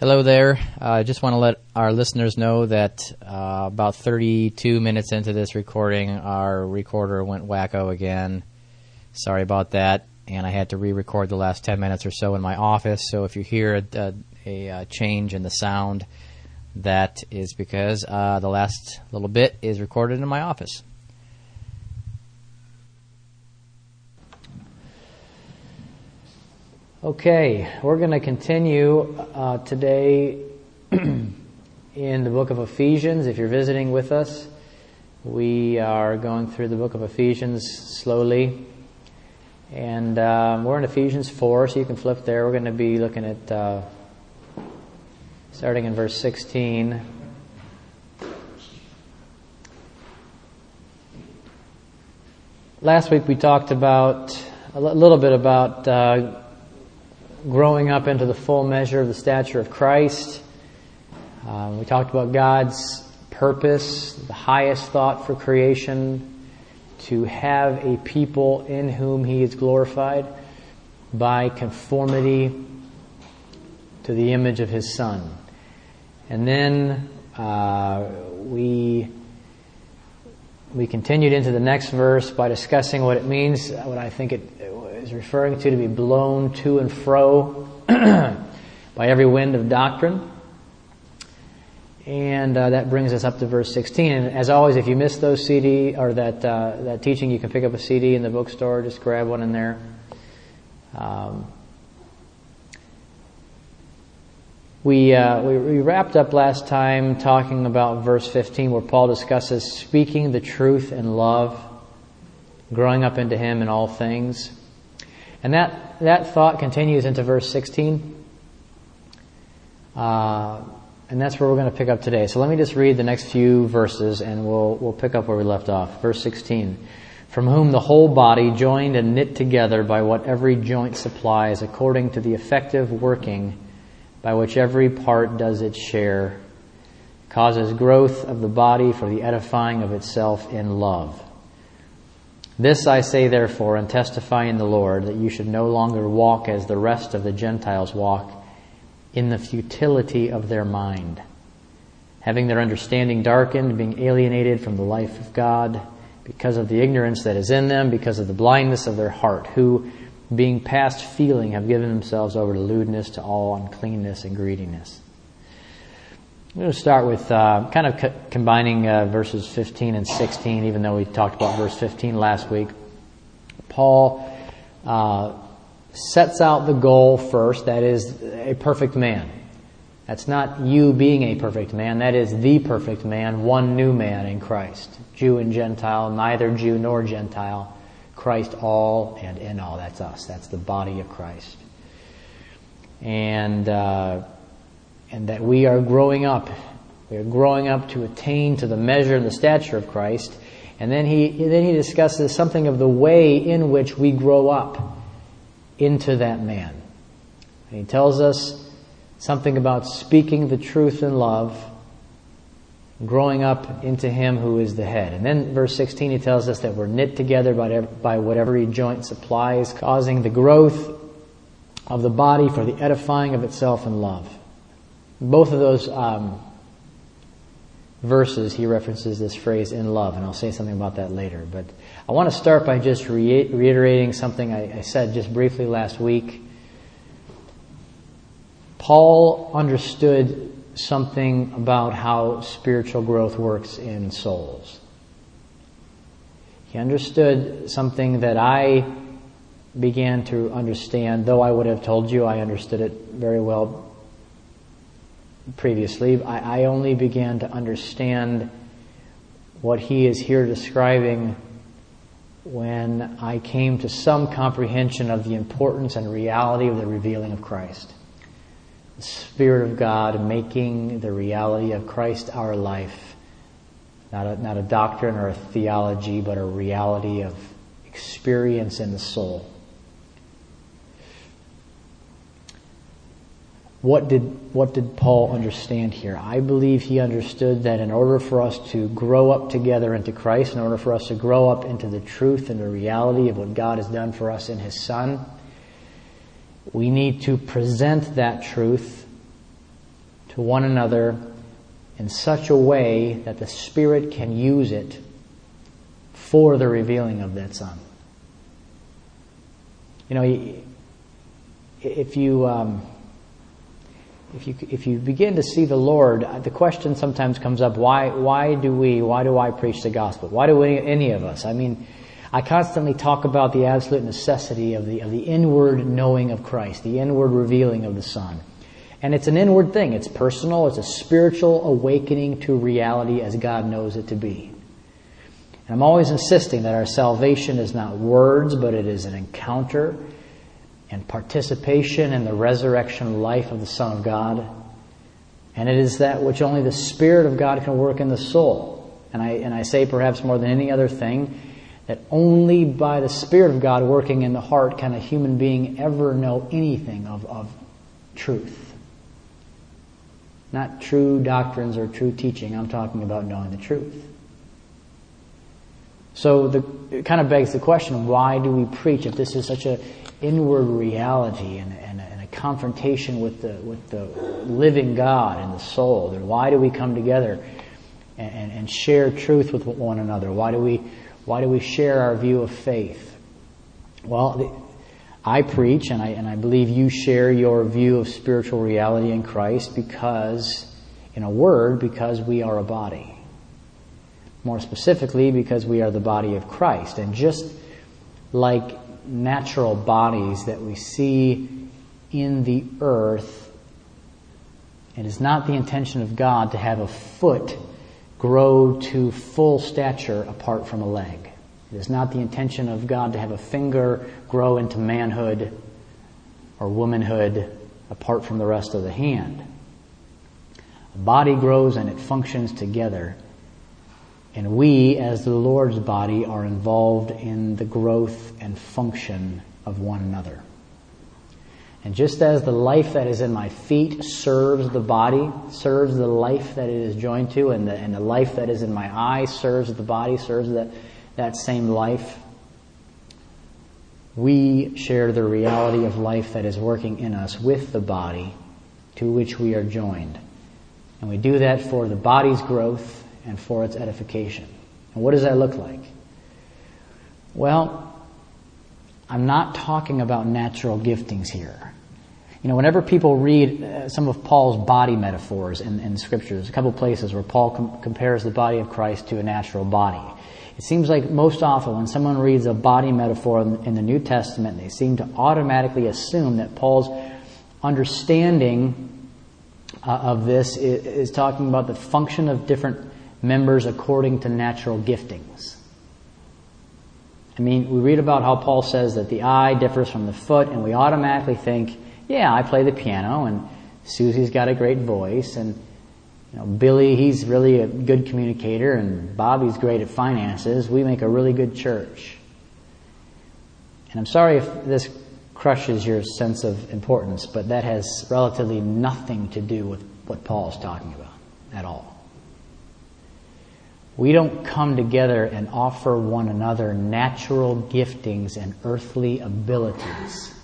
Hello there. I uh, just want to let our listeners know that uh, about 32 minutes into this recording, our recorder went wacko again. Sorry about that. And I had to re record the last 10 minutes or so in my office. So if you hear a, a, a uh, change in the sound, that is because uh, the last little bit is recorded in my office. Okay, we're going to continue uh, today in the book of Ephesians. If you're visiting with us, we are going through the book of Ephesians slowly. And um, we're in Ephesians 4, so you can flip there. We're going to be looking at, uh, starting in verse 16. Last week we talked about a little bit about. Uh, growing up into the full measure of the stature of Christ. Um, we talked about God's purpose, the highest thought for creation, to have a people in whom He is glorified by conformity to the image of His Son. And then uh, we we continued into the next verse by discussing what it means, what I think it is referring to to be blown to and fro by every wind of doctrine. And uh, that brings us up to verse 16. And as always, if you missed those CD or that uh, that teaching, you can pick up a CD in the bookstore. Just grab one in there. Um, we, uh, we, we wrapped up last time talking about verse 15, where Paul discusses speaking the truth in love, growing up into Him in all things. And that, that thought continues into verse 16. Uh, and that's where we're going to pick up today. So let me just read the next few verses and we'll, we'll pick up where we left off. Verse 16. From whom the whole body, joined and knit together by what every joint supplies, according to the effective working by which every part does its share, causes growth of the body for the edifying of itself in love. This I say therefore and testify in the Lord that you should no longer walk as the rest of the Gentiles walk in the futility of their mind, having their understanding darkened, being alienated from the life of God because of the ignorance that is in them, because of the blindness of their heart, who, being past feeling, have given themselves over to lewdness, to all uncleanness and greediness. I'm going to start with uh, kind of co- combining uh, verses 15 and 16, even though we talked about verse 15 last week. Paul uh, sets out the goal first, that is a perfect man. That's not you being a perfect man, that is the perfect man, one new man in Christ. Jew and Gentile, neither Jew nor Gentile, Christ all and in all. That's us. That's the body of Christ. And uh, and that we are growing up. We are growing up to attain to the measure and the stature of Christ. And then he, then he discusses something of the way in which we grow up into that man. And he tells us something about speaking the truth in love, growing up into him who is the head. And then verse 16 he tells us that we're knit together by, by whatever he joint supplies, causing the growth of the body for the edifying of itself in love. Both of those um, verses, he references this phrase in love, and I'll say something about that later. But I want to start by just re- reiterating something I, I said just briefly last week. Paul understood something about how spiritual growth works in souls. He understood something that I began to understand, though I would have told you I understood it very well previously, I, I only began to understand what he is here describing when I came to some comprehension of the importance and reality of the revealing of Christ. The Spirit of God making the reality of Christ our life. Not a, not a doctrine or a theology, but a reality of experience in the soul. What did, what did Paul understand here? I believe he understood that in order for us to grow up together into Christ, in order for us to grow up into the truth and the reality of what God has done for us in His Son, we need to present that truth to one another in such a way that the Spirit can use it for the revealing of that Son. You know, if you um, if you if you begin to see the Lord, the question sometimes comes up: Why why do we? Why do I preach the gospel? Why do any, any of us? I mean, I constantly talk about the absolute necessity of the of the inward knowing of Christ, the inward revealing of the Son. And it's an inward thing. It's personal. It's a spiritual awakening to reality as God knows it to be. And I'm always insisting that our salvation is not words, but it is an encounter and participation in the resurrection life of the Son of God. And it is that which only the Spirit of God can work in the soul. And I, and I say perhaps more than any other thing, that only by the Spirit of God working in the heart can a human being ever know anything of, of truth. Not true doctrines or true teaching. I'm talking about knowing the truth. So the, it kind of begs the question, why do we preach if this is such an inward reality and, and, and, a confrontation with the, with the living God and the soul? Then why do we come together and, and share truth with one another? Why do we, why do we share our view of faith? Well, I preach, and I, and I believe you share your view of spiritual reality in Christ because, in a word, because we are a body. More specifically, because we are the body of Christ. And just like natural bodies that we see in the earth, it is not the intention of God to have a foot grow to full stature apart from a leg. It is not the intention of God to have a finger grow into manhood or womanhood apart from the rest of the hand. A body grows and it functions together. And we, as the Lord's body, are involved in the growth and function of one another. And just as the life that is in my feet serves the body, serves the life that it is joined to, and the, and the life that is in my eye serves the body, serves the, that same life, we share the reality of life that is working in us with the body to which we are joined. And we do that for the body's growth and for its edification. And what does that look like? Well, I'm not talking about natural giftings here. You know, whenever people read uh, some of Paul's body metaphors in, in scriptures, a couple places where Paul com- compares the body of Christ to a natural body. It seems like most often when someone reads a body metaphor in the New Testament, they seem to automatically assume that Paul's understanding uh, of this is talking about the function of different members according to natural giftings. I mean, we read about how Paul says that the eye differs from the foot, and we automatically think, yeah, I play the piano, and Susie's got a great voice, and you know, Billy, he's really a good communicator, and Bobby's great at finances. We make a really good church. And I'm sorry if this crushes your sense of importance, but that has relatively nothing to do with what Paul's talking about at all. We don't come together and offer one another natural giftings and earthly abilities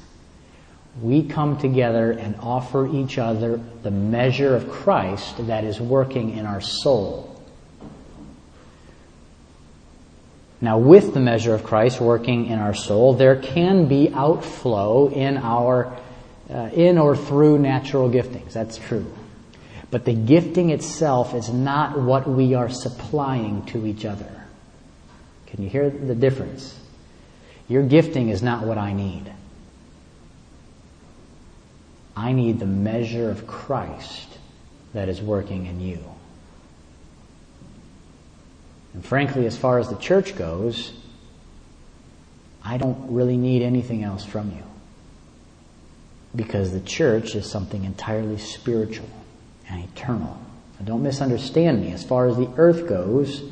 we come together and offer each other the measure of Christ that is working in our soul. Now, with the measure of Christ working in our soul, there can be outflow in our, uh, in or through natural giftings. That's true. But the gifting itself is not what we are supplying to each other. Can you hear the difference? Your gifting is not what I need. I need the measure of Christ that is working in you. And frankly, as far as the church goes, I don't really need anything else from you. Because the church is something entirely spiritual and eternal. Now, don't misunderstand me. As far as the earth goes,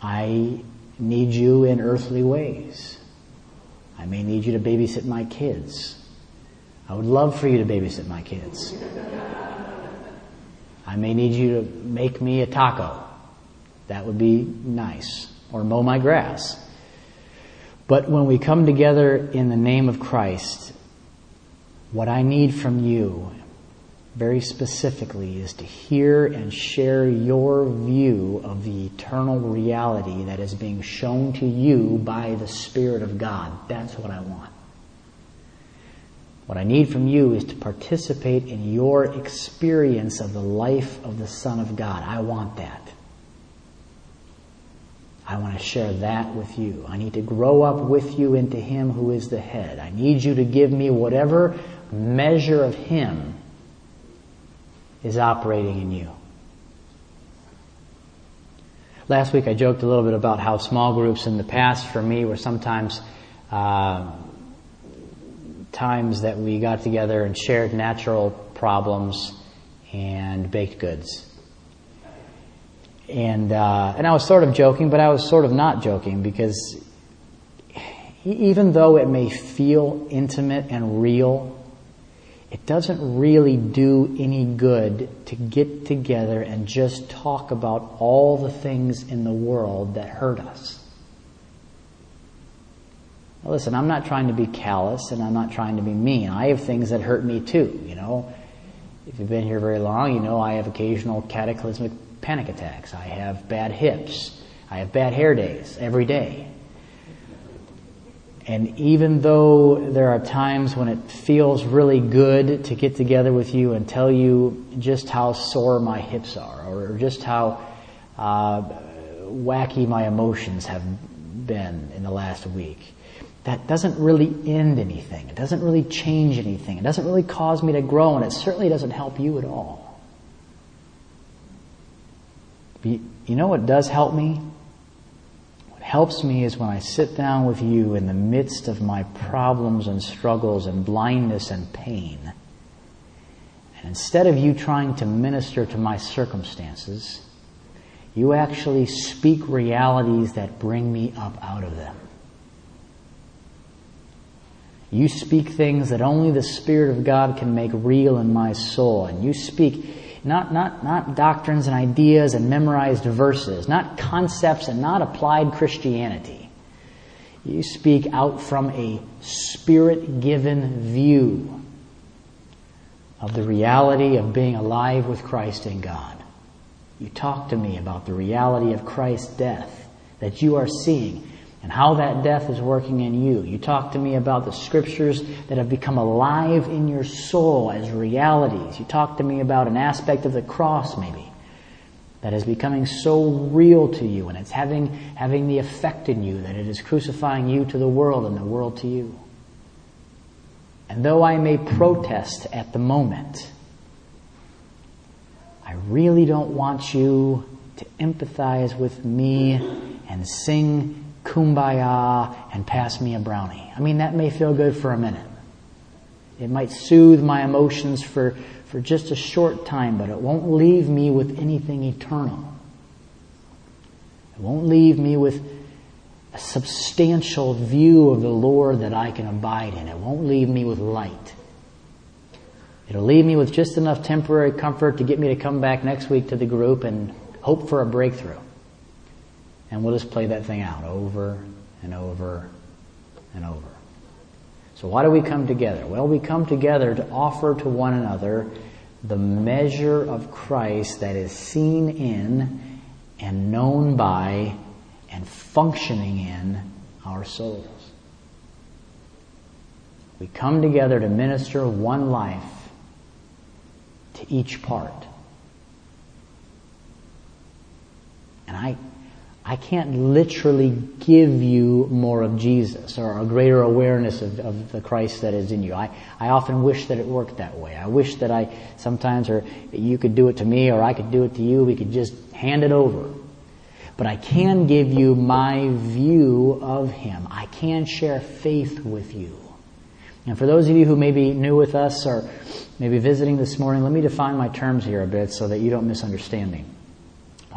I need you in earthly ways. I may need you to babysit my kids. I would love for you to babysit my kids. I may need you to make me a taco. That would be nice. Or mow my grass. But when we come together in the name of Christ, what I need from you very specifically is to hear and share your view of the eternal reality that is being shown to you by the Spirit of God. That's what I want. What I need from you is to participate in your experience of the life of the Son of God. I want that. I want to share that with you. I need to grow up with you into Him who is the head. I need you to give me whatever measure of Him is operating in you. Last week I joked a little bit about how small groups in the past for me were sometimes uh, times that we got together and shared natural problems and baked goods. And uh, and I was sort of joking, but I was sort of not joking because even though it may feel intimate and real, it doesn't really do any good to get together and just talk about all the things in the world that hurt us. Now listen, I'm not trying to be callous and I'm not trying to be mean. I have things that hurt me too, you know. If you've been here very long, you know I have occasional cataclysmic panic attacks. I have bad hips. I have bad hair days every day. And even though there are times when it feels really good to get together with you and tell you just how sore my hips are or just how uh, wacky my emotions have been in the last week, that doesn't really end anything. It doesn't really change anything. It doesn't really cause me to grow and it certainly doesn't help you at all. You know what does help me? Helps me is when I sit down with you in the midst of my problems and struggles and blindness and pain. And instead of you trying to minister to my circumstances, you actually speak realities that bring me up out of them. You speak things that only the Spirit of God can make real in my soul. And you speak not, not, not doctrines and ideas and memorized verses, not concepts and not applied Christianity. You speak out from a spirit given view of the reality of being alive with Christ in God. You talk to me about the reality of Christ's death that you are seeing and how that death is working in you. You talk to me about the scriptures that have become alive in your soul as realities. You talk to me about an aspect of the cross, maybe, that is becoming so real to you and it's having, having the effect in you that it is crucifying you to the world and the world to you. And though I may protest at the moment, I really don't want you to empathize with me and sing kumbaya and pass me a brownie. I mean, that may feel good for a minute. It might soothe my emotions for, for just a short time, but it won't leave me with anything eternal. It won't leave me with a substantial view of the Lord that I can abide in. It won't leave me with light. It'll leave me with just enough temporary comfort to get me to come back next week to the group and hope for a breakthrough. And we'll just play that thing out over and over and over. So why do we come together? Well, we come together to offer to one another the measure of Christ that is seen in and known by and functioning in our souls. We come together to minister one life to each part. And I, I can't literally give you more of Jesus or a greater awareness of, of, the Christ that is in you. I, I often wish that it worked that way. I wish that I sometimes, or you could do it to me or I could do it to you. We could just hand it over. But I can give you my view of Him. I can share faith with you. And for those of you who may be new with us or maybe visiting this morning, let me define my terms here a bit so that you don't misunderstand me.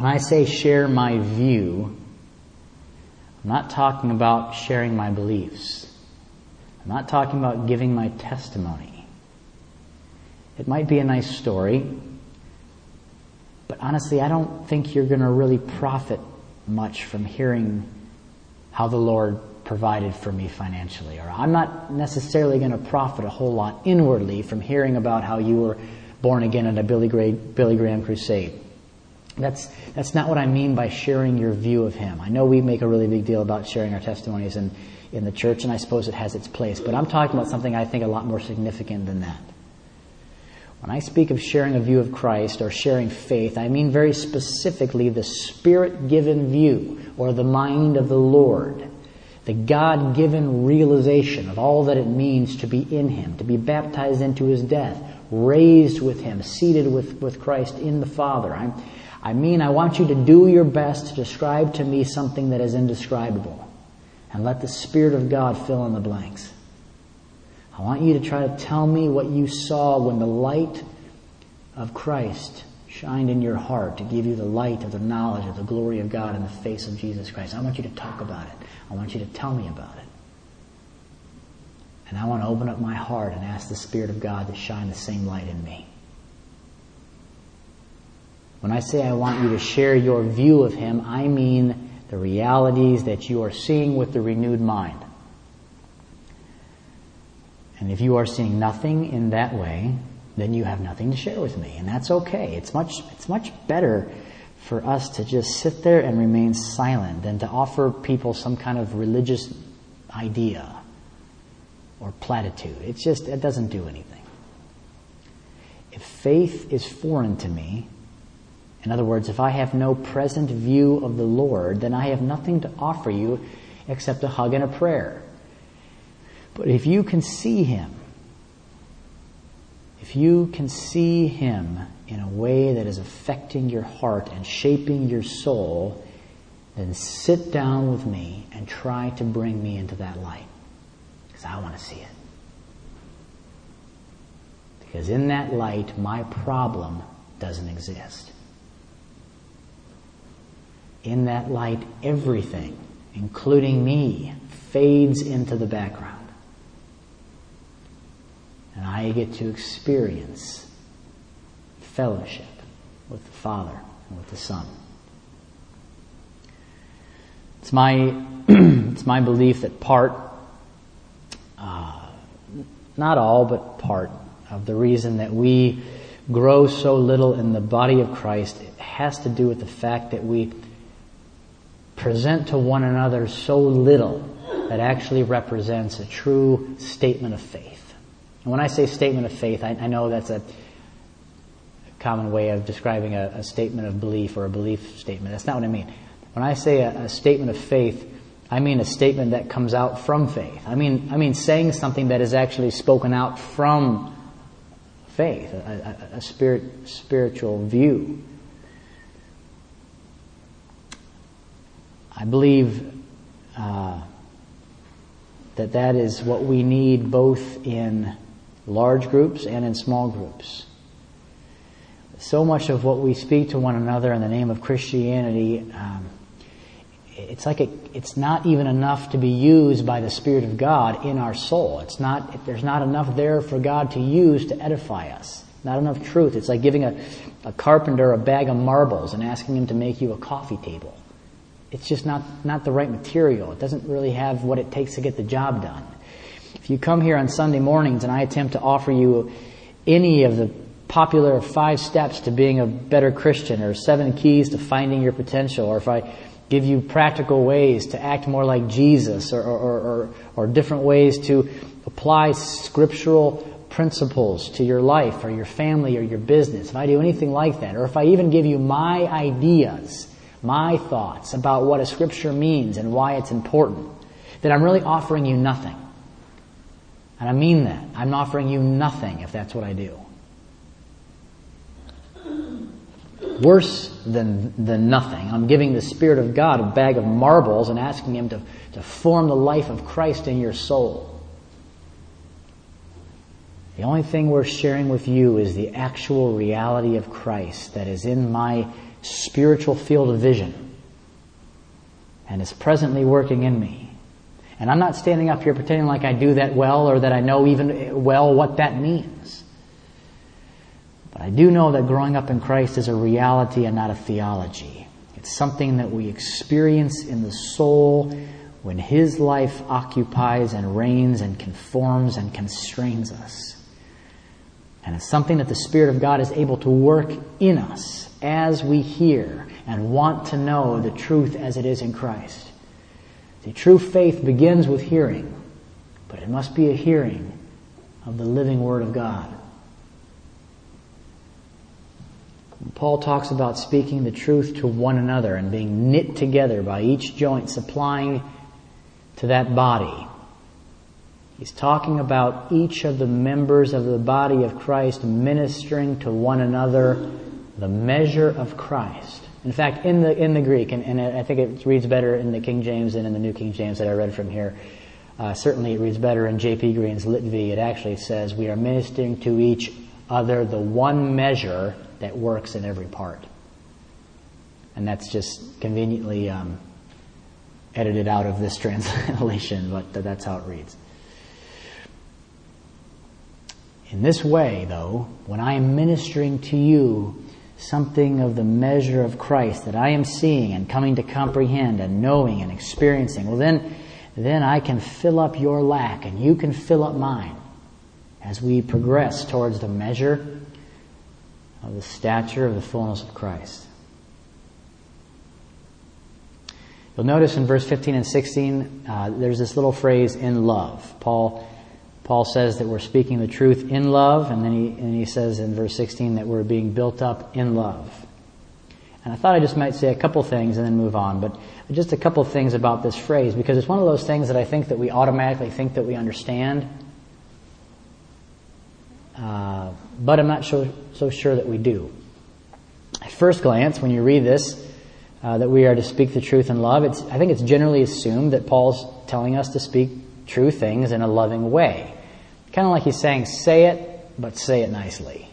When I say share my view, I'm not talking about sharing my beliefs. I'm not talking about giving my testimony. It might be a nice story, but honestly, I don't think you're going to really profit much from hearing how the Lord provided for me financially. Or I'm not necessarily going to profit a whole lot inwardly from hearing about how you were born again at a Billy Graham, Billy Graham crusade. That's, that's not what I mean by sharing your view of him. I know we make a really big deal about sharing our testimonies in, in the church, and I suppose it has its place, but I'm talking about something I think a lot more significant than that. When I speak of sharing a view of Christ or sharing faith, I mean very specifically the spirit given view or the mind of the Lord. The God given realization of all that it means to be in Him, to be baptized into His death, raised with Him, seated with, with Christ in the Father. i I mean, I want you to do your best to describe to me something that is indescribable. And let the Spirit of God fill in the blanks. I want you to try to tell me what you saw when the light of Christ shined in your heart to give you the light of the knowledge of the glory of God in the face of Jesus Christ. I want you to talk about it. I want you to tell me about it. And I want to open up my heart and ask the Spirit of God to shine the same light in me. When I say I want you to share your view of Him, I mean the realities that you are seeing with the renewed mind. And if you are seeing nothing in that way, then you have nothing to share with me. And that's okay. It's much, it's much better for us to just sit there and remain silent than to offer people some kind of religious idea or platitude. It's just, it doesn't do anything. If faith is foreign to me, in other words, if I have no present view of the Lord, then I have nothing to offer you except a hug and a prayer. But if you can see Him, if you can see Him in a way that is affecting your heart and shaping your soul, then sit down with me and try to bring me into that light. Because I want to see it. Because in that light, my problem doesn't exist. In that light, everything, including me, fades into the background and I get to experience fellowship with the Father and with the Son. It's my, it's my belief that part, uh, not all, but part of the reason that we grow so little in the body of Christ has to do with the fact that we present to one another so little that actually represents a true statement of faith. And when I say statement of faith, I, I know that's a common way of describing a, a, statement of belief or a belief statement. That's not what I mean. When I say a, a statement of faith, I mean a statement that comes out from faith. I mean, I mean saying something that is actually spoken out from faith, a, a, a spirit, spiritual view. I believe uh, that that is what we need both in large groups and in small groups. So much of what we speak to one another in the name of Christianity, um, it's like it, it's not even enough to be used by the Spirit of God in our soul. It's not, there's not enough there for God to use to edify us. Not enough truth. It's like giving a, a carpenter a bag of marbles and asking him to make you a coffee table. It's just not, not the right material. It doesn't really have what it takes to get the job done. If you come here on Sunday mornings and I attempt to offer you any of the popular five steps to being a better Christian or seven keys to finding your potential, or if I give you practical ways to act more like Jesus or, or, or, or different ways to apply scriptural principles to your life or your family or your business, if I do anything like that, or if I even give you my ideas, my thoughts about what a scripture means and why it's important, then I'm really offering you nothing. And I mean that. I'm offering you nothing if that's what I do. Worse than, than nothing, I'm giving the Spirit of God a bag of marbles and asking Him to, to form the life of Christ in your soul. The only thing we're sharing with you is the actual reality of Christ that is in my spiritual field of vision and is presently working in me. And I'm not standing up here pretending like I do that well or that I know even well what that means. But I do know that growing up in Christ is a reality and not a theology. It's something that we experience in the soul when His life occupies and reigns and conforms and constrains us. And it's something that the Spirit of God is able to work in us as we hear and want to know the truth as it is in Christ. The true faith begins with hearing, but it must be a hearing of the living Word of God. Paul talks about speaking the truth to one another and being knit together by each joint supplying to that body. He's talking about each of the members of the body of Christ ministering to one another the measure of Christ. In fact, in the, in the Greek, and, and I think it reads better in the King James than in the New King James that I read from here, uh, certainly it reads better in J.P. Green's LITV. It actually says, we are ministering to each other the one measure that works in every part. And that's just conveniently um, edited out of this translation, but that's how it reads. In this way, though, when I am ministering to you something of the measure of Christ that I am seeing and coming to comprehend and knowing and experiencing, well then, then I can fill up your lack and you can fill up mine as we progress towards the measure of the stature of the fullness of Christ. You'll notice in verse 15 and 16, uh, there's this little phrase, in love. Paul, Paul says that we're speaking the truth in love, and then he, and he says in verse 16 that we're being built up in love. And I thought I just might say a couple things and then move on, but just a couple things about this phrase, because it's one of those things that I think that we automatically think that we understand, uh, but I'm not so, so sure that we do. At first glance, when you read this, uh, that we are to speak the truth in love, I think it's generally assumed that Paul's telling us to speak true things in a loving way. Kind of like he's saying, say it, but say it nicely.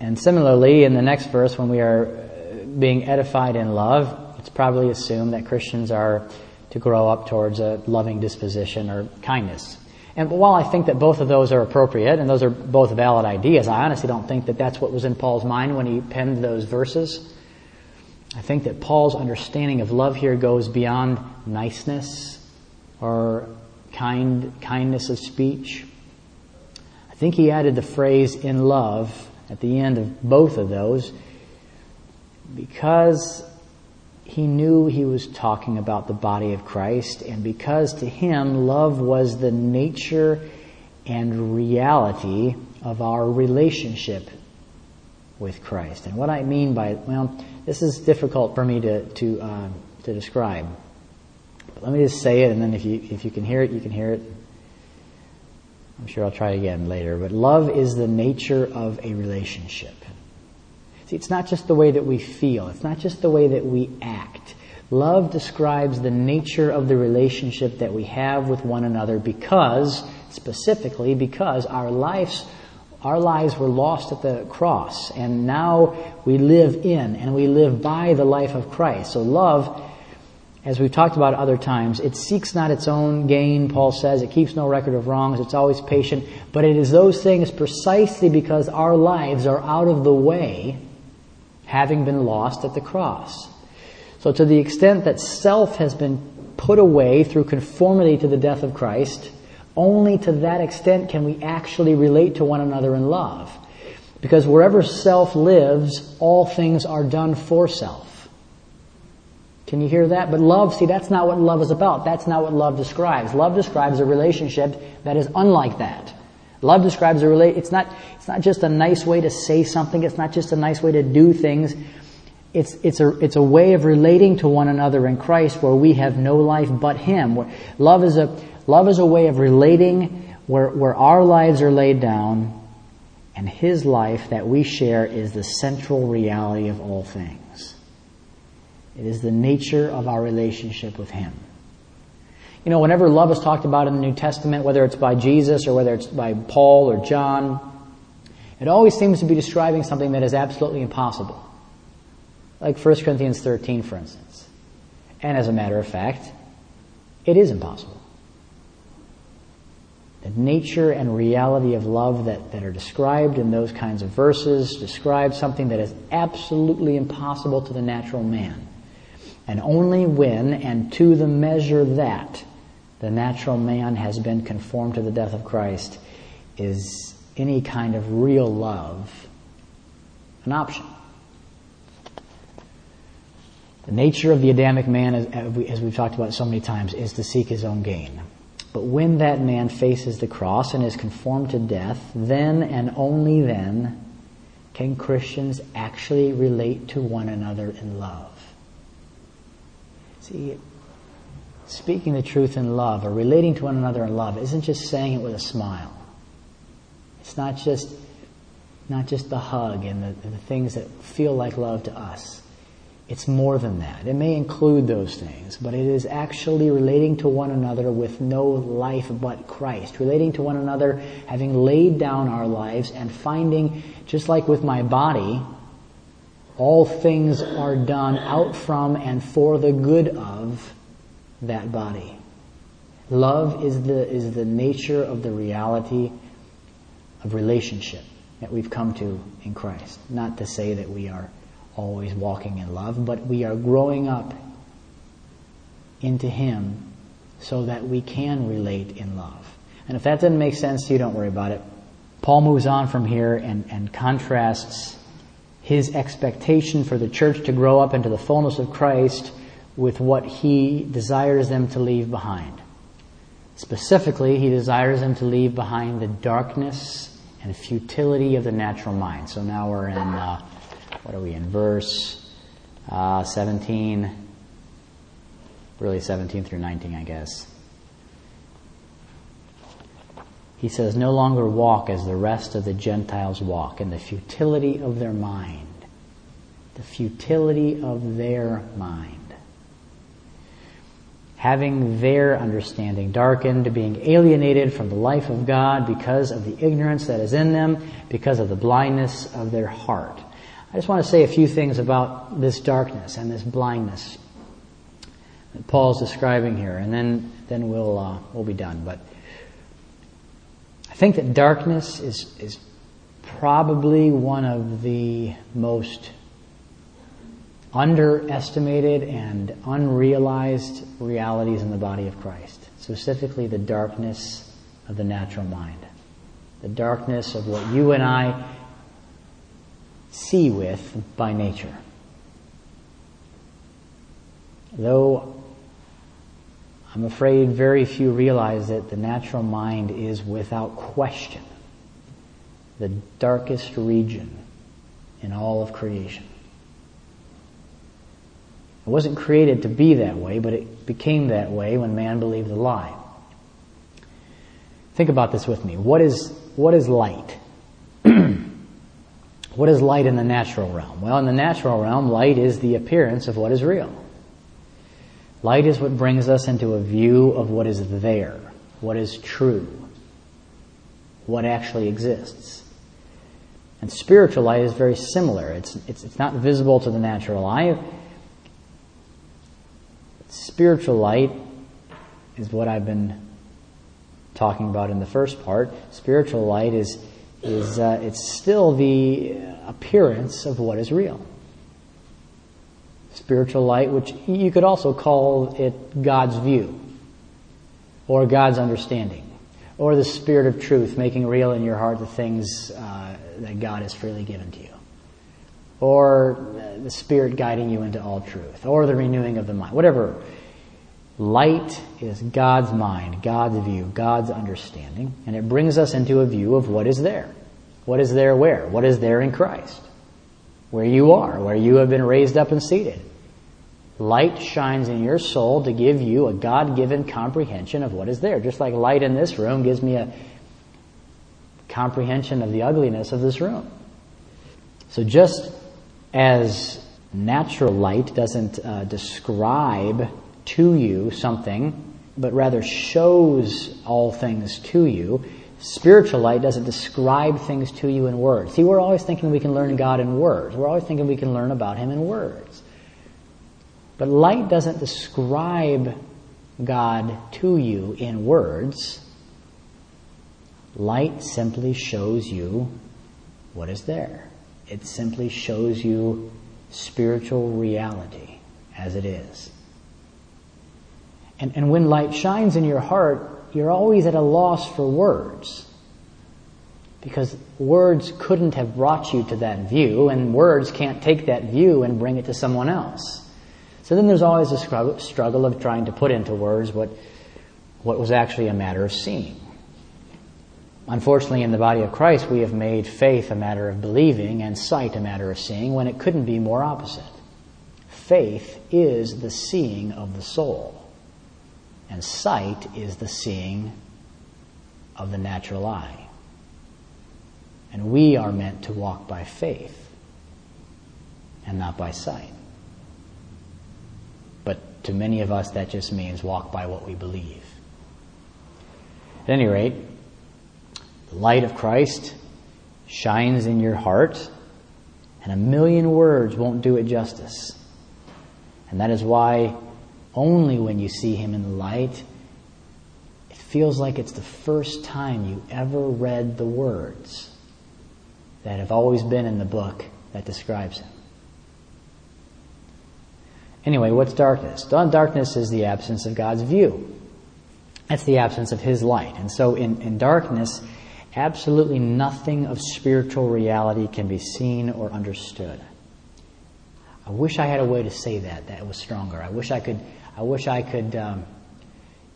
And similarly, in the next verse, when we are uh, being edified in love, it's probably assumed that Christians are to grow up towards a loving disposition or kindness. And while I think that both of those are appropriate and those are both valid ideas, I honestly don't think that that's what was in Paul's mind when he penned those verses. I think that Paul's understanding of love here goes beyond niceness or kind, kindness of speech. I think he added the phrase in love at the end of both of those because he knew he was talking about the body of Christ, and because to him love was the nature and reality of our relationship with Christ. And what I mean by, well, this is difficult for me to, to, uh, to describe. Let me just say it, and then if you, if you can hear it, you can hear it. I'm sure I'll try again later. But love is the nature of a relationship. See, it's not just the way that we feel. It's not just the way that we act. Love describes the nature of the relationship that we have with one another because, specifically, because our lives, our lives were lost at the cross and now we live in and we live by the life of Christ. So love, as we've talked about other times, it seeks not its own gain, Paul says. It keeps no record of wrongs. It's always patient. But it is those things precisely because our lives are out of the way having been lost at the cross. So to the extent that self has been put away through conformity to the death of Christ, only to that extent can we actually relate to one another in love. Because wherever self lives, all things are done for self. Can you hear that? But love, see, that's not what love is about. That's not what love describes. Love describes a relationship that is unlike that. Love describes a relate. It's not. It's not just a nice way to say something. It's not just a nice way to do things. It's it's a it's a way of relating to one another in Christ where we have no life but Him. Where Love is a love is a way of relating where where our lives are laid down, and His life that we share is the central reality of all things. It is the nature of our relationship with Him. You know, whenever love is talked about in the New Testament, whether it's by Jesus or whether it's by Paul or John, it always seems to be describing something that is absolutely impossible. Like 1 Corinthians 13, for instance. And as a matter of fact, it is impossible. The nature and reality of love that, that are described in those kinds of verses describe something that is absolutely impossible to the natural man. And only when and to the measure that the natural man has been conformed to the death of Christ is, any kind of real love an option. The nature of the Adamic man, as we've talked about so many times, is to seek his own gain. But when that man faces the cross and is conformed to death, then and only then can Christians actually relate to one another in love. See, speaking the truth in love or relating to one another in love isn't just saying it with a smile. It's not just not just the hug and the, the things that feel like love to us. It's more than that. It may include those things, but it is actually relating to one another with no life but Christ. Relating to one another, having laid down our lives and finding, just like with my body, all things are done out from and for the good of that body. Love is the, is the nature of the reality of relationship that we've come to in Christ. Not to say that we are always walking in love, but we are growing up into Him so that we can relate in love. And if that doesn't make sense you, don't worry about it. Paul moves on from here and, and contrasts his expectation for the church to grow up into the fullness of Christ with what he desires them to leave behind. Specifically, he desires them to leave behind the darkness and futility of the natural mind. So now we're in uh, what are we in? Verse uh, 17, really 17 through 19, I guess. He says, No longer walk as the rest of the Gentiles walk in the futility of their mind. The futility of their mind. Having their understanding darkened, being alienated from the life of God because of the ignorance that is in them, because of the blindness of their heart. I just want to say a few things about this darkness and this blindness that Paul's describing here, and then then we'll uh, we'll be done. But I think that darkness is is probably one of the most underestimated and unrealized realities in the body of Christ. Specifically, the darkness of the natural mind, the darkness of what you and I see with by nature. Though I'm afraid very few realize that the natural mind is without question the darkest region in all of creation. It wasn't created to be that way, but it became that way when man believed the lie. Think about this with me. What is, what is light? What is light in the natural realm? Well, in the natural realm, light is the appearance of what is real. Light is what brings us into a view of what is there, what is true, what actually exists. And spiritual light is very similar. It's, it's, it's not visible to the natural eye. Spiritual light is what I've been talking about in the first part. Spiritual light is is uh, it's still the appearance of what is real. Spiritual light, which you could also call it God's view, or God's understanding, or the Spirit of truth making real in your heart the things uh, that God has freely given to you, or the Spirit guiding you into all truth, or the renewing of the mind, whatever. Light is God's mind, God's view, God's understanding, and it brings us into a view of what is there. What is there where? What is there in Christ? Where you are, where you have been raised up and seated. Light shines in your soul to give you a God given comprehension of what is there. Just like light in this room gives me a comprehension of the ugliness of this room. So just as natural light doesn't uh, describe to you something, but rather shows all things to you. Spiritual light doesn't describe things to you in words. See, we're always thinking we can learn God in words. We're always thinking we can learn about Him in words. But light doesn't describe God to you in words. Light simply shows you what is there. It simply shows you spiritual reality as it is. And, and when light shines in your heart, you're always at a loss for words. because words couldn't have brought you to that view, and words can't take that view and bring it to someone else. So then there's always a struggle of trying to put into words what, what was actually a matter of seeing. Unfortunately, in the body of Christ, we have made faith a matter of believing and sight a matter of seeing when it couldn't be more opposite. Faith is the seeing of the soul, and sight is the seeing of the natural eye. And we are meant to walk by faith and not by sight. But to many of us, that just means walk by what we believe. At any rate, the light of Christ shines in your heart, and a million words won't do it justice. And that is why only when you see Him in the light, it feels like it's the first time you ever read the words that have always been in the book that describes him. Anyway, what's darkness? Darkness is the absence of God's view. That's the absence of His light. And so in, in darkness, absolutely nothing of spiritual reality can be seen or understood. I wish I had a way to say that that was stronger. I wish I could. I wish I could um,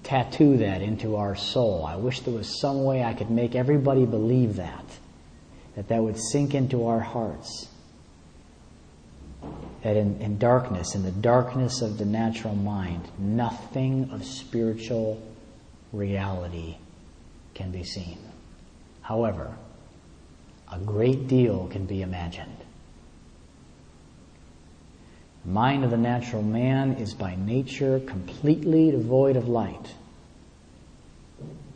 tattoo that into our soul. I wish there was some way I could make everybody believe that that that would sink into our hearts. That in, in darkness, in the darkness of the natural mind, nothing of spiritual reality can be seen. However, a great deal can be imagined. Mind of the natural man is by nature completely devoid of light.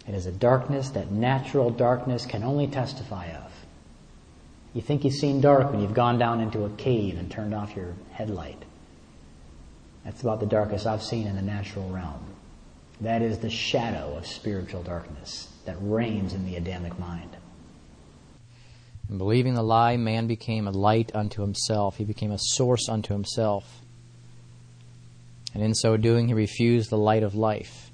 It is a darkness that natural darkness can only testify of. You think you've seen dark when you've gone down into a cave and turned off your headlight. That's about the darkest I've seen in the natural realm. That is the shadow of spiritual darkness that reigns in the Adamic mind. In believing the lie, man became a light unto himself. He became a source unto himself. And in so doing, he refused the light of life.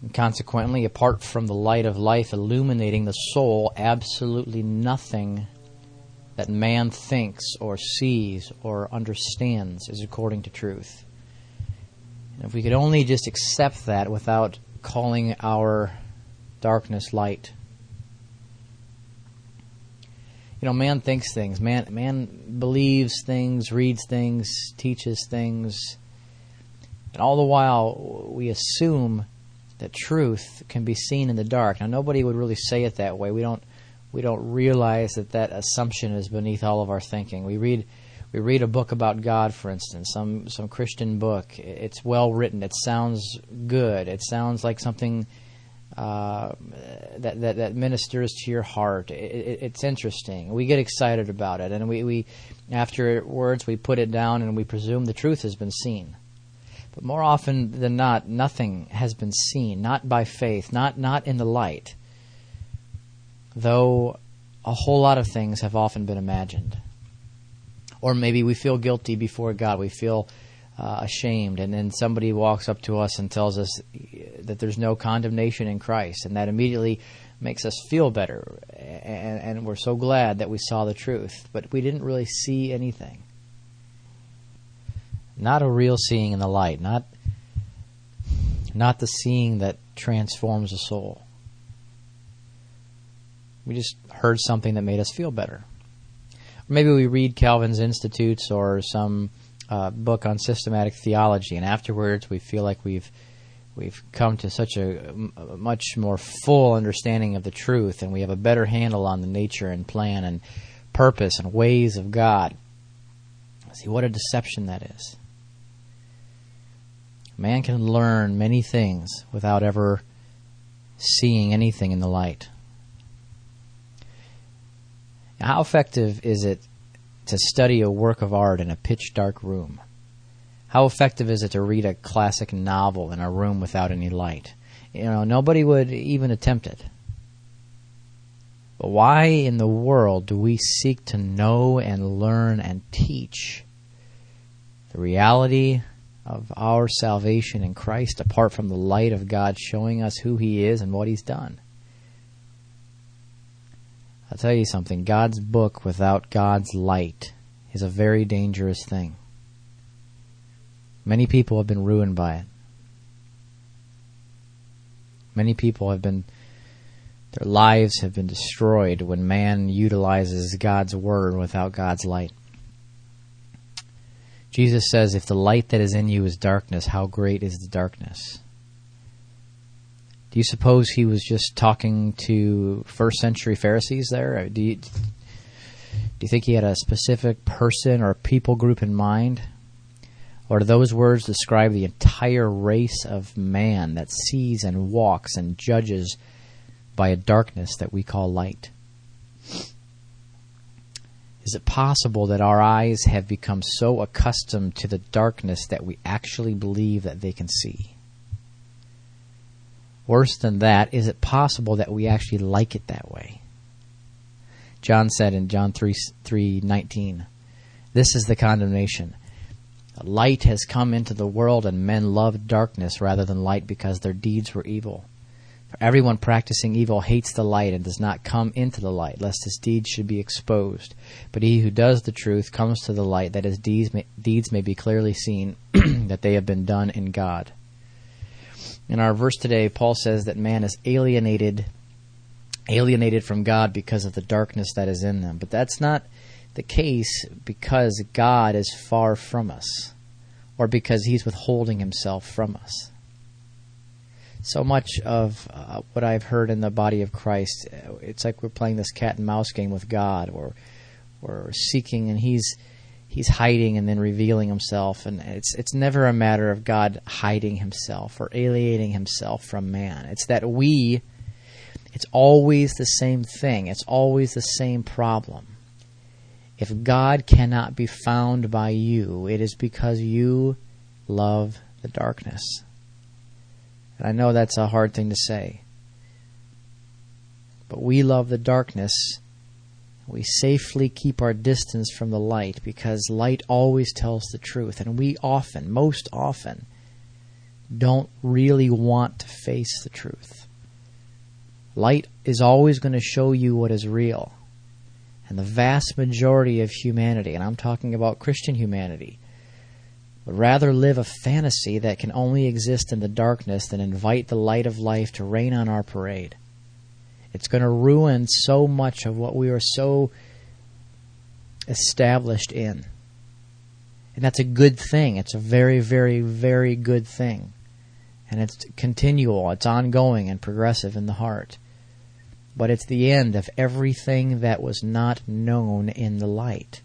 And consequently, apart from the light of life illuminating the soul, absolutely nothing that man thinks or sees or understands is according to truth. And if we could only just accept that without calling our darkness light. You know, man thinks things. Man, man believes things, reads things, teaches things, and all the while we assume that truth can be seen in the dark. Now, nobody would really say it that way. We don't we don't realize that that assumption is beneath all of our thinking. We read we read a book about God, for instance, some some Christian book. It's well written. It sounds good. It sounds like something uh, that, that that ministers to your heart. It, it, it's interesting. We get excited about it, and we, we afterwards we put it down and we presume the truth has been seen. But more often than not, nothing has been seen, not by faith, not, not in the light, though a whole lot of things have often been imagined. Or maybe we feel guilty before God, we feel uh, ashamed, and then somebody walks up to us and tells us that there's no condemnation in Christ, and that immediately makes us feel better, and, and we're so glad that we saw the truth, but we didn't really see anything. Not a real seeing in the light, not not the seeing that transforms the soul. We just heard something that made us feel better. Maybe we read Calvin's Institutes or some uh, book on systematic theology, and afterwards we feel like we've we've come to such a, a much more full understanding of the truth, and we have a better handle on the nature and plan and purpose and ways of God. See what a deception that is. Man can learn many things without ever seeing anything in the light. How effective is it to study a work of art in a pitch dark room? How effective is it to read a classic novel in a room without any light? You know, nobody would even attempt it. But why in the world do we seek to know and learn and teach the reality of our salvation in Christ apart from the light of God showing us who He is and what He's done. I'll tell you something God's book without God's light is a very dangerous thing. Many people have been ruined by it. Many people have been, their lives have been destroyed when man utilizes God's word without God's light. Jesus says, If the light that is in you is darkness, how great is the darkness? Do you suppose he was just talking to first century Pharisees there? Uh, do you, do you think he had a specific person or people group in mind? Or do those words describe the entire race of man that sees and walks and judges by a darkness that we call light? Is it possible that our eyes have become so accustomed to the darkness that we actually believe that they can see? Worse than that, is it possible that we actually like it that way? John said in John 3, 3:19, "This is the condemnation. Light has come into the world and men loved darkness rather than light because their deeds were evil." For everyone practicing evil hates the light and does not come into the light, lest his deeds should be exposed. But he who does the truth comes to the light, that his deeds may, deeds may be clearly seen, that they have been done in God. In our verse today, Paul says that man is alienated, alienated from God because of the darkness that is in them. But that's not the case because God is far from us, or because he's withholding himself from us so much of uh, what I've heard in the body of Christ, uh, it's like we're playing this cat and mouse game with God, or or seeking, and He's He's hiding and then revealing Himself, and it's it's never a matter of God hiding Himself or alienating Himself from man. It's that we, it's always the same thing. It's always the same problem. If God cannot be found by you, it is because you love the darkness. And I know that's a hard thing to say. But we love the darkness. We safely keep our distance from the light because light always tells the truth. And we often, most often, don't really want to face the truth. Light is always going to show you what is real. And the vast majority of humanity, and I'm talking about Christian humanity, would rather live a fantasy that can only exist in the darkness than invite the light of life to rain on our parade. It's going to ruin so much of what we are so established in. And that's a good thing. It's a very, very, very good thing. And it's continual, it's ongoing and progressive in the heart. But it's the end of everything that was not known in the light.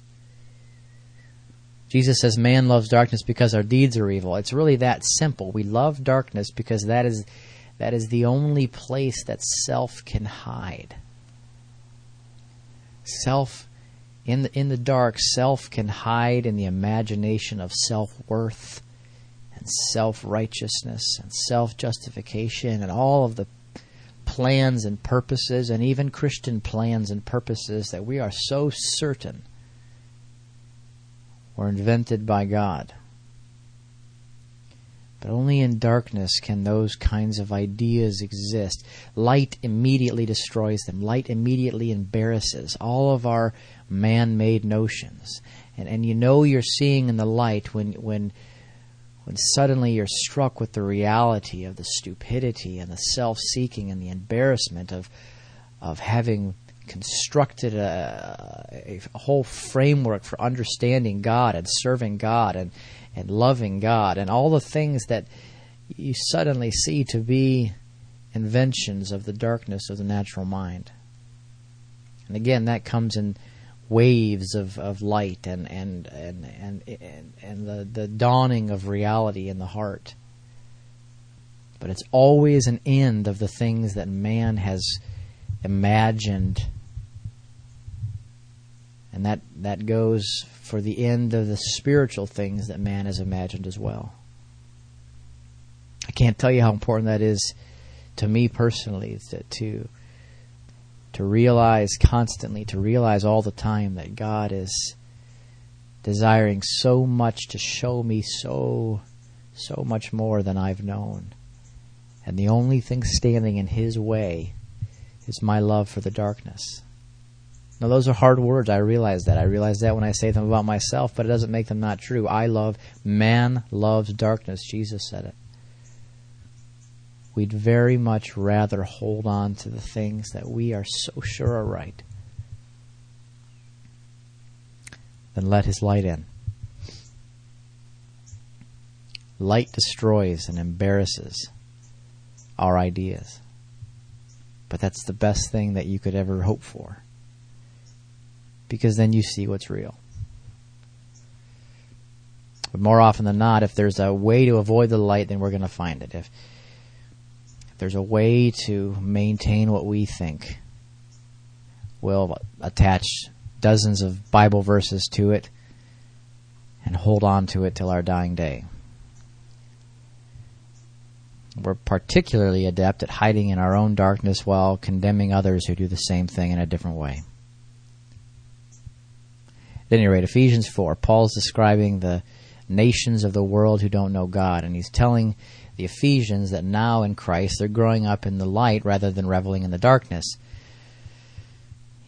Jesus says man loves darkness because our deeds are evil. It's really that simple. We love darkness because that is that is the only place that self can hide. Self in the in the dark, self can hide in the imagination of self-worth and self-righteousness and self-justification and all of the plans and purposes and even Christian plans and purposes that we are so certain were invented by God. But only in darkness can those kinds of ideas exist. Light immediately destroys them. Light immediately embarrasses all of our man made notions. And, and you know you're seeing in the light when, when, when suddenly you're struck with the reality of the stupidity and the self seeking and the embarrassment of, of having constructed a, a, whole framework for understanding God and serving God and, and loving God and all the things that you suddenly see to be inventions of the darkness of the natural mind. And again, that comes in waves of, of light and, and, and, and, and, and the, the dawning of reality in the heart. But it's always an end of the things that man has imagined and that, that goes for the end of the spiritual things that man has imagined as well. I can't tell you how important that is to me personally to, to to realize constantly, to realize all the time that God is desiring so much to show me so so much more than I've known. And the only thing standing in his way is my love for the darkness. Now, those are hard words. I realize that. I realize that when I say them about myself, but it doesn't make them not true. I love, man loves darkness. Jesus said it. We'd very much rather hold on to the things that we are so sure are right than let His light in. Light destroys and embarrasses our ideas. But that's the best thing that you could ever hope for. Because then you see what's real. But more often than not, if there's a way to avoid the light, then we're going to find it. If, if there's a way to maintain what we think, we'll attach dozens of Bible verses to it and hold on to it till our dying day. We're particularly adept at hiding in our own darkness while condemning others who do the same thing in a different way. At any rate, Ephesians 4, Paul's describing the nations of the world who don't know God, and he's telling the Ephesians that now in Christ they're growing up in the light rather than reveling in the darkness.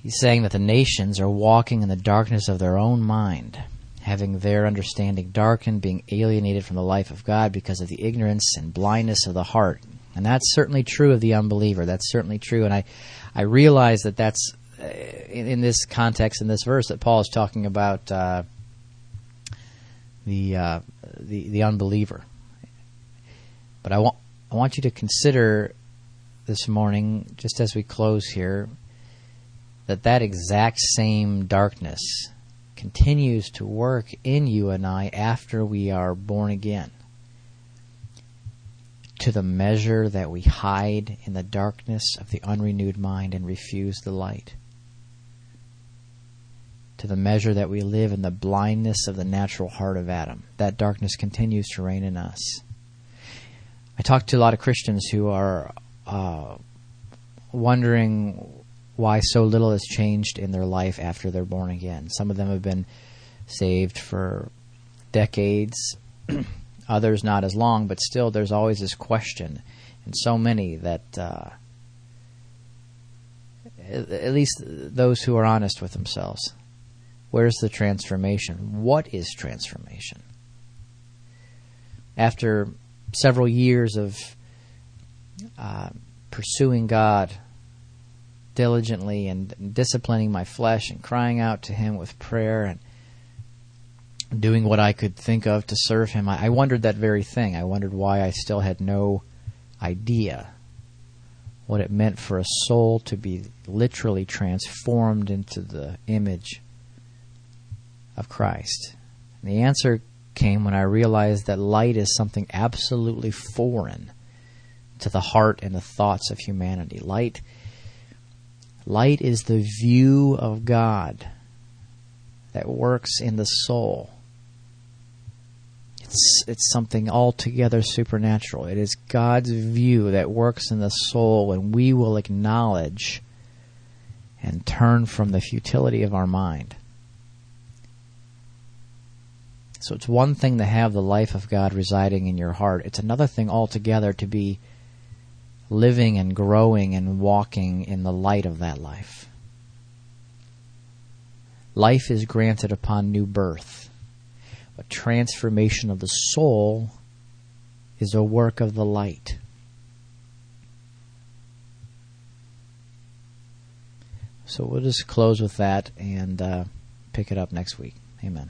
He's saying that the nations are walking in the darkness of their own mind having their understanding darkened, being alienated from the life of God because of the ignorance and blindness of the heart. And that's certainly true of the unbeliever. That's certainly true. And I, I realize that that's in, in, this context, in this verse, that Paul is talking about uh, the, uh, the the unbeliever. But I want I want you to consider this morning, just as we close here, that that exact same darkness continues to work in you and I after we are born again. To the measure that we hide in the darkness of the unrenewed mind and refuse the light. To the measure that we live in the blindness of the natural heart of Adam. That darkness continues to reign in us. I talk to a lot of Christians who are uh, wondering why so little has changed in their life after they're born again. Some of them have been saved for decades, others not as long, but still there's always this question, and so many that, uh, at least those who are honest with themselves, where's the transformation? What is transformation? After several years of uh, pursuing God, diligently and disciplining my flesh and crying out to Him with prayer and doing what I could think of to serve Him. I, I wondered that very thing. I wondered why I still had no idea what it meant for a soul to be literally transformed into the image of Christ. And the answer came when I realized that light is something absolutely foreign to the heart and the thoughts of humanity. Light Light is the view of God that works in the soul. It's, it's something altogether supernatural. It is God's view that works in the soul when we will acknowledge and turn from the futility of our mind. So it's one thing to have the life of God residing in your heart. It's another thing altogether to be living and growing and walking in the light of that life. Life is granted upon new birth, but transformation of the soul is a work of the light. So we'll just close with that and uh, pick it up next week. Amen.